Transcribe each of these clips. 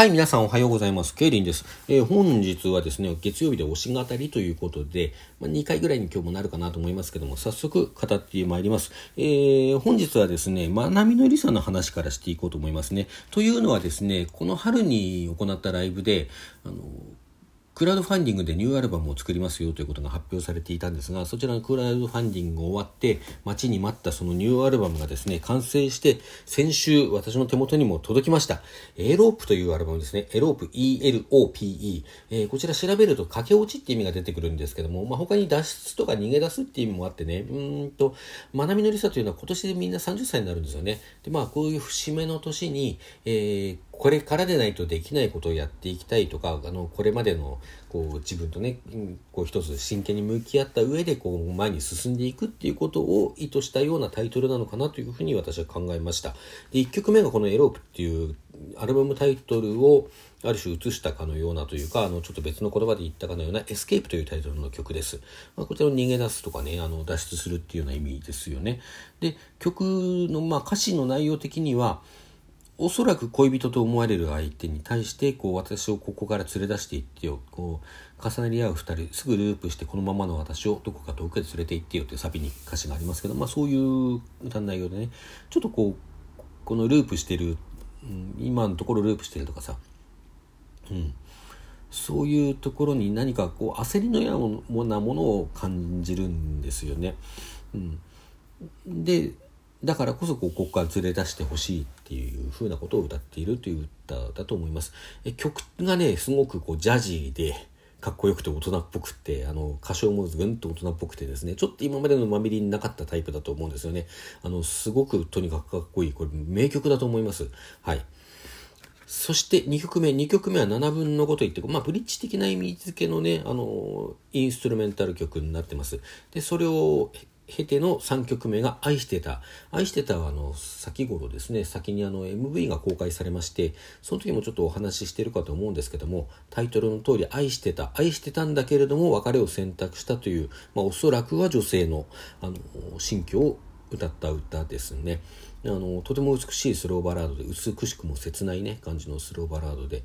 はい、皆さんおはようございます。ケイリンです。えー、本日はですね、月曜日で推し語りということで、まあ、2回ぐらいに今日もなるかなと思いますけども、早速語ってまいります。えー、本日はですね、まなみのりさんの話からしていこうと思いますね。というのはですね、この春に行ったライブで、あの、クラウドファンディングでニューアルバムを作りますよということが発表されていたんですが、そちらのクラウドファンディングが終わって、待ちに待ったそのニューアルバムがですね、完成して、先週私の手元にも届きました。エロープというアルバムですね。エロープ ELOPE。えー、こちら調べると駆け落ちって意味が出てくるんですけども、まあ、他に脱出とか逃げ出すっていう意味もあってね、うんと、まなみのりさというのは今年でみんな30歳になるんですよね。で、まあ、こういう節目の年に、えーこれからでないとできないことをやっていきたいとかあのこれまでのこう自分とねこう一つ真剣に向き合った上でこう前に進んでいくっていうことを意図したようなタイトルなのかなというふうに私は考えましたで1曲目がこの「Elope」っていうアルバムタイトルをある種映したかのようなというか、あの、ちょっと別の言葉で言ったかのような、 Escape というタイトルの曲です。まあ、こちらを逃げ出すとかね、あの、脱出するっていうような意味ですよね。で、曲の、まあ、歌詞の内容的には、おそらく恋人と思われる相手に対してこう私をここから連れ出していってよこう重なり合う2人すぐループしてこのままの私をどこか遠くへ連れて行ってよというサビに歌詞がありますけど、まあ、そういう歌の内容でねちょっとこうこのループしてる、今のところループしてるとかさ、うん、そういうところに何かこう焦りのようなものを感じるんですよね。うん、でだからこそこうここから連れ出してほしいっていうふうなことを歌っているという歌だと思います。え曲がねすごくこうジャジーでかっこよくて大人っぽくてあの歌唱もぐんと大人っぽくてですねちょっと今までのまみりになかったタイプだと思うんですよね。あのすごくとにかくかっこいいこれ名曲だと思います。はい。そして2曲目、2曲目は7分の5と言って、まあ、ブリッジ的な意味付けのね、あの、インストゥルメンタル曲になってます。で、それを経ての3曲目が愛してた。愛してたはあの先頃ですね、先にあの MV が公開されまして、その時もちょっとお話ししてるかと思うんですけども、タイトルの通り愛してた。愛してたんだけれども別れを選択したという、まあおそらくは女性のあの心境を歌った歌ですね。あのとても美しいスローバラードで美しくも切ないね感じのスローバラードで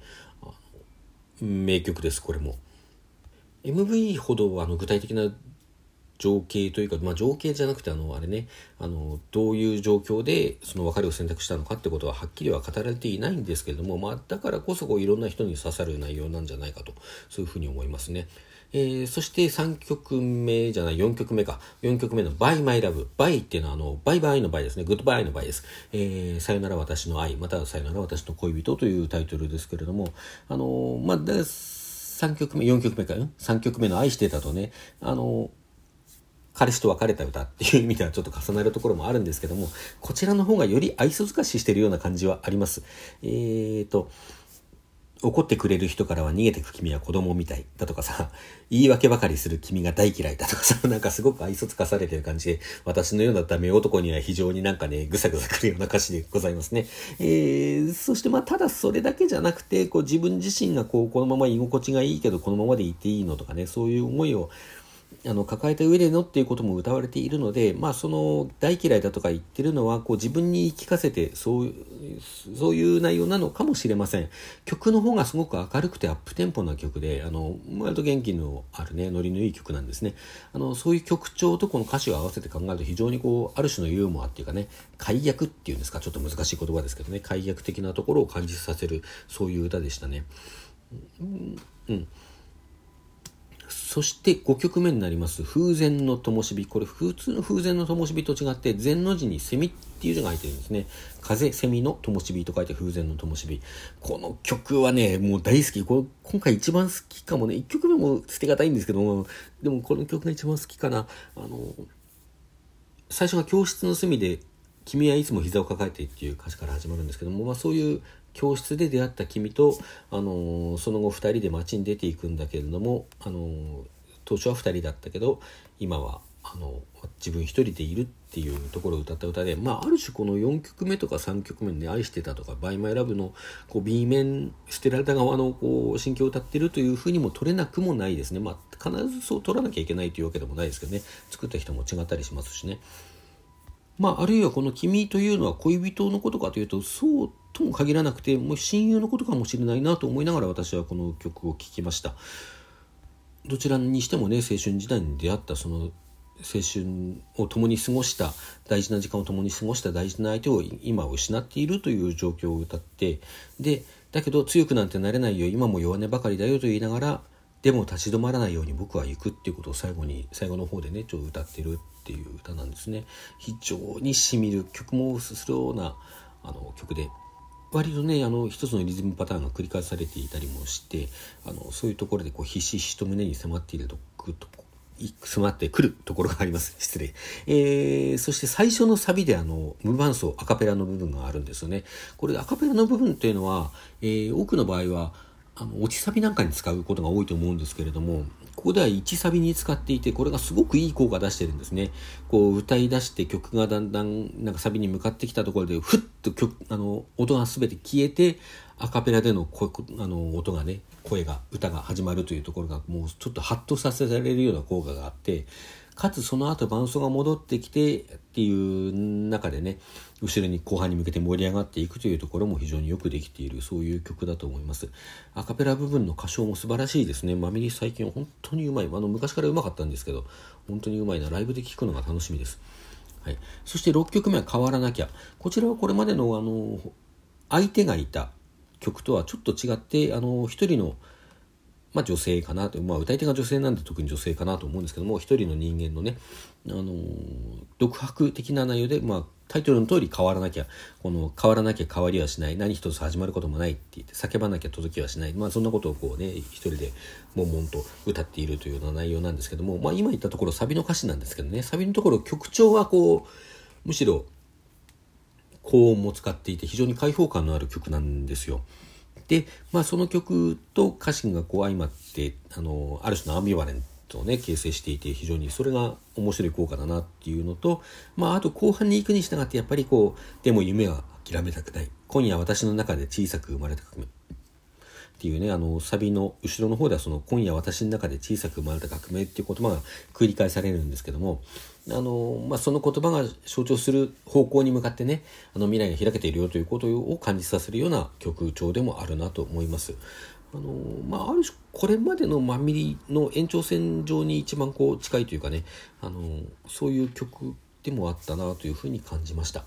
名曲ですこれも MV ほどあの具体的な情景というか、まあ、情景じゃなくてあのあれねあのどういう状況でその別れを選択したのかってことははっきりは語られていないんですけれども、まあ、だからこそこういろんな人に刺さる内容なんじゃないかとそういうふうに思いますね。えー、そして3曲目じゃない4曲目か。4曲目の「By My Love」「By」っていうのはあのバイバイの場合ですね。グッドバイの場合です、えー、さよなら私の愛。またはさよなら私の恋人というタイトルですけれどもあのまあ3曲目4曲目か。3曲目の愛してたとね。あの彼氏と別れた歌っていう意味ではちょっと重なるところもあるんですけども、こちらの方がより愛想尽かししてるような感じはあります。えーと、怒ってくれる人からは逃げてく君は子供みたいだとかさ、言い訳ばかりする君が大嫌いだとかさ、なんかすごく愛想つかされてる感じで、私のようなダメ男には非常になんかね、ぐさぐさくるような歌詞でございますね。えー、そしてまあ、ただそれだけじゃなくて、こう自分自身がこう、このまま居心地がいいけど、このままでいていいのとかね、そういう思いを、あの抱えた上でのっていうことも歌われているので、まあ、その大嫌いだとか言ってるのはこう自分に言い聞かせてそうそういう内容なのかもしれません。曲の方がすごく明るくてアップテンポな曲であの割と元気のあるねノリのいい曲なんですね。あのそういう曲調とこの歌詞を合わせて考えると非常にこうある種のユーモアっていうかね解約っていうんですかちょっと難しい言葉ですけどね解約的なところを感じさせるそういう歌でしたね。うん、うん。そして5曲目になります風前の灯火。これ普通の風前の灯火と違って前の字にセミっていう字が入ってるんですね。風、セミの灯火と書いて風前の灯火。この曲はね、もう大好き。これ今回一番好きかもね。1曲目も捨てがたいんですけども、でもこの曲が一番好きかな。あの、最初が教室の隅で君はいつも膝を抱えてっていう歌詞から始まるんですけども、まあ、そういう教室で出会った君と、あのその後2人で街に出ていくんだけれども、あの当初は2人だったけど今はあの自分一人でいるっていうところを歌った歌で、まあ、ある種この4曲目とか3曲目に、ね「愛してた」とか「By My Love の」こう B 面捨てられた側のこう心境を歌ってるというふうにも取れなくもないですね、まあ、必ずそう取らなきゃいけないというわけでもないですけどね作った人も違ったりしますしね。まあ、あるいはこの「君」というのは恋人のことかというとそうとも限らなくてもう親友のことかもしれないなと思いながら私はこの曲を聴きました。どちらにしてもね青春時代に出会ったその青春を共に過ごした大事な時間を共に過ごした大事な相手を今失っているという状況を歌ってでだけど強くなんてなれないよ今も弱音ばかりだよと言いながらでも立ち止まらないように僕は行くっていうことを最後に最後の方でねちょっと歌ってるっていう歌なんですね。非常にしみる曲もするようなあの曲で。割とねあの一つのリズムパターンが繰り返されていたりもしてあのそういうところでこうひしひしと胸に迫っていると迫ってくるところがあります。失礼。えー、そして最初のサビであの、無伴奏、アカペラの部分があるんですよね。これアカペラの部分っていうのは、えー、多くの場合は、あの、落ちサビなんかに使うことが多いと思うんですけれども、ここでは1サビに使っていて、これがすごくいい効果出してるんですね。こう、歌い出して曲がだんだん、なんかサビに向かってきたところで、ふっと曲、あの、音が全て消えて、アカペラでの声あの音がね声が歌が始まるというところがもうちょっとハッとさせられるような効果があってかつその後伴奏が戻ってきてっていう中でね後ろに後半に向けて盛り上がっていくというところも非常によくできているそういう曲だと思います。アカペラ部分の歌唱も素晴らしいですね。まめに最近本当にうまい。あの昔からうまかったんですけど本当にうまいな。ライブで聴くのが楽しみです。はい、そして6曲目は「変わらなきゃ」こちらはこれまでのあの相手がいた曲とはちょっと違ってあの一人の、まあ、女性かなと、まあ、歌い手が女性なんで特に女性かなと思うんですけども一人の人間のねあの独白的な内容で、まあ、タイトルの通り変わらなきゃこの変わらなきゃ変わりはしない。何一つ始まることもないって言って叫ばなきゃ届きはしない、まあ、そんなことをこうね一人で悶々と歌っているというような内容なんですけども、まあ、今言ったところサビの歌詞なんですけどねサビのところ曲調はこうむしろ高音も使っていて非常に開放感のある曲なんですよ。で、まあ、その曲と歌詞がこう相まってあのある種のアンビバレントをね形成していて非常にそれが面白い効果だなっていうのと、まあ、あと後半に行くに従ってやっぱりこうでも夢は諦めたくない。今夜私の中で小さく生まれた革命っていうね、あの、サビの後ろの方ではその、今夜私の中で小さく生まれた革命っていう言葉が繰り返されるんですけども、あの、まあ、その言葉が象徴する方向に向かってね、あの、未来が開けているよということを感じさせるような曲調でもあるなと思います。あの、まあ、ある種、これまでのまなみりの延長線上に一番こう近いというかね、あの、そういう曲でもあったなというふうに感じました。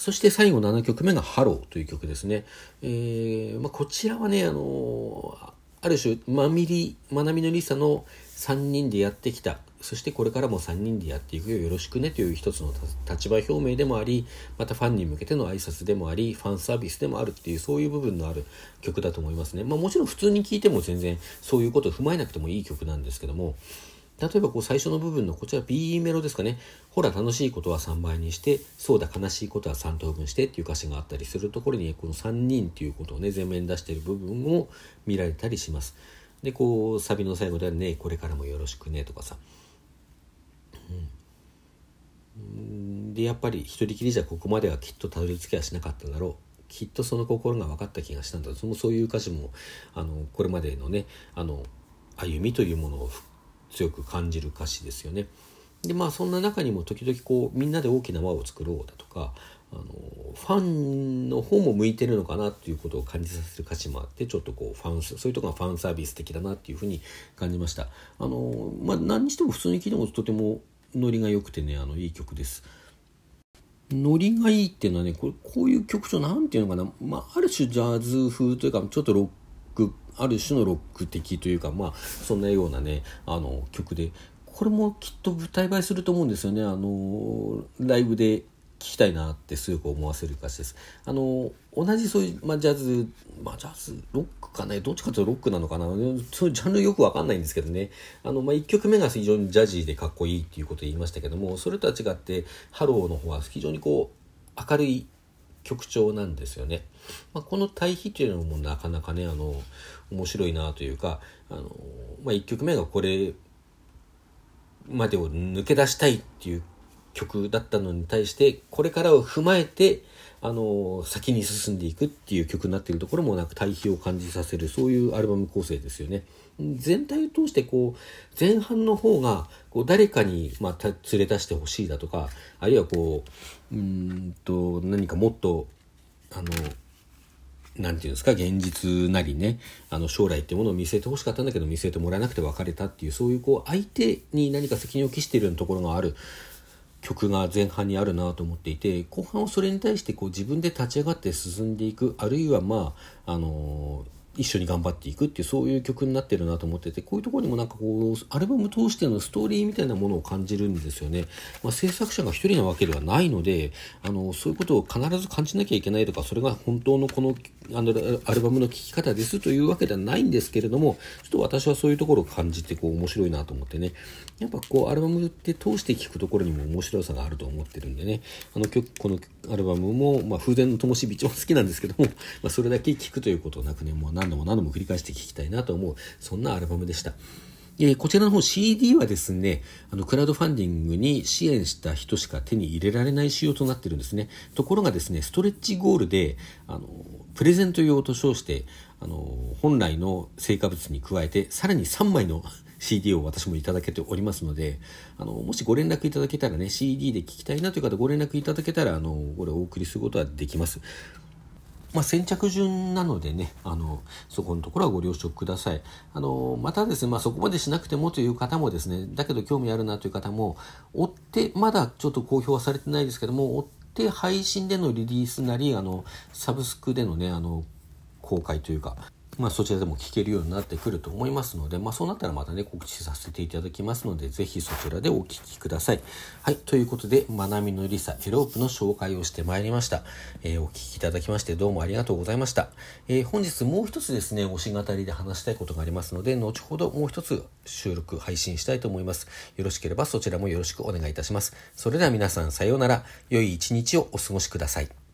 そして最後7曲目がハローという曲ですね。えー、まあ、こちらはね、あのある種、まなみり、まなみのりさの3人でやってきた、そしてこれからも3人でやっていくよよろしくねという一つの立場表明でもあり、またファンに向けての挨拶でもあり、ファンサービスでもあるっていう、そういう部分のある曲だと思いますね。まあもちろん普通に聴いても全然そういうことを踏まえなくてもいい曲なんですけども、例えばこう最初の部分のこちら B メロですかね。ほら楽しいことは3倍にして、そうだ悲しいことは3等分してっていう歌詞があったりするところに、この3人っていうことをね、前面に出している部分を見られたりします。で、こう、サビの最後ではね、これからもよろしくねとかさ。うん、で、やっぱり一人きりじゃここまではきっとたどり着けはしなかっただろう。きっとその心が分かった気がしたんだそのそういう歌詞もあのこれまでのねあの歩みというものを強く感じる歌詞ですよね。でまあそんな中にも時々こうみんなで大きな輪を作ろうだとかあのファンの方も向いてるのかなっていうことを感じさせる歌詞もあってちょっとこうファンそういうとこがファンサービス的だなっていうふうに感じました。あのまあ何にしても普通に聴いてもとてもノリが良くてねあのいい曲です。ノリがいいっていうのはねこれこういう曲調なんていうのかな、まあ、ある種ジャズ風というかちょっとロックある種のロック的というかまあそんなようなねあの曲でこれもきっと舞台映えすると思うんですよね。あのライブで聴きたいなってすごく思わせる歌詞です。あの同じそういう、まあ、ジャズ、まあ、ジャズロックかねどっちかというとロックなのかな？そういうジャンルよくわかんないんですけどね。あの、まあ、1曲目が非常にジャジーでかっこいいっていうことを言いましたけどもそれとは違ってハローの方は非常にこう明るい曲調なんですよね。まあ、この対比というのもなかなかねあの面白いなというかあの、まあ、1曲目がこれまでを抜け出したいっていう曲だったのに対してこれからを踏まえてあの先に進んでいくっていう曲になっているところもなんか対比を感じさせるそういうアルバム構成ですよね。全体を通してこう前半の方がこう誰かにまあ連れ出してほしいだとかあるいはこううんと何かもっとあのなんていうんですか、現実なりね、あの、将来っていうものを見据えてほしかったんだけど、見据えてもらえなくて別れたっていう、そういう、こう、相手に何か責任を期しているようなところがある曲が前半にあるなと思っていて、後半はそれに対して、こう、自分で立ち上がって進んでいく、あるいは、まあ、あのー一緒に頑張っていくっていうそういう曲になってるなと思っててこういうところにもなんかこうアルバム通してのストーリーみたいなものを感じるんですよね、まあ、制作者が一人なわけではないのであのそういうことを必ず感じなきゃいけないとかそれが本当のこのあのアルバムの聴き方ですというわけではないんですけれどもちょっと私はそういうところを感じてこう面白いなと思ってね。やっぱこうアルバムって通して聴くところにも面白さがあると思ってるんでね。あの曲このアルバムも、まあ、風前の灯火一番好きなんですけども、まあ、それだけ聴くということなくねもう何度も何度も繰り返して聴きたいなと思うそんなアルバムでした。えー、こちらの方 CD はですね、あの、クラウドファンディングに支援した人しか手に入れられない仕様となってるんですね。ところがですね、ストレッチゴールで、あの、プレゼント用と称して、あの、本来の成果物に加えて、さらに3枚の CD を私もいただけておりますので、あの、もしご連絡いただけたらね、CD で聞きたいなという方ご連絡いただけたら、あの、これお送りすることはできます。まあ、先着順なのでね、あの、そこのところはご了承ください。あの、またですね、まあ、そこまでしなくてもという方もですね、だけど興味あるなという方も、追って、まだちょっと公表はされてないですけども、追って配信でのリリースなり、あの、サブスクでのね、あの、公開というか、まあ、そちらでも聞けるようになってくると思いますので、まあ、そうなったらまたね、告知させていただきますので、ぜひそちらでお聞きください。はい、ということで、まなみのりさ、エロープの紹介をしてまいりました。えー、お聞きいただきましてどうもありがとうございました。えー、本日もう一つですね、推し語りで話したいことがありますので、後ほどもう一つ収録、配信したいと思います。よろしければそちらもよろしくお願いいたします。それでは皆さん、さようなら。良い一日をお過ごしください。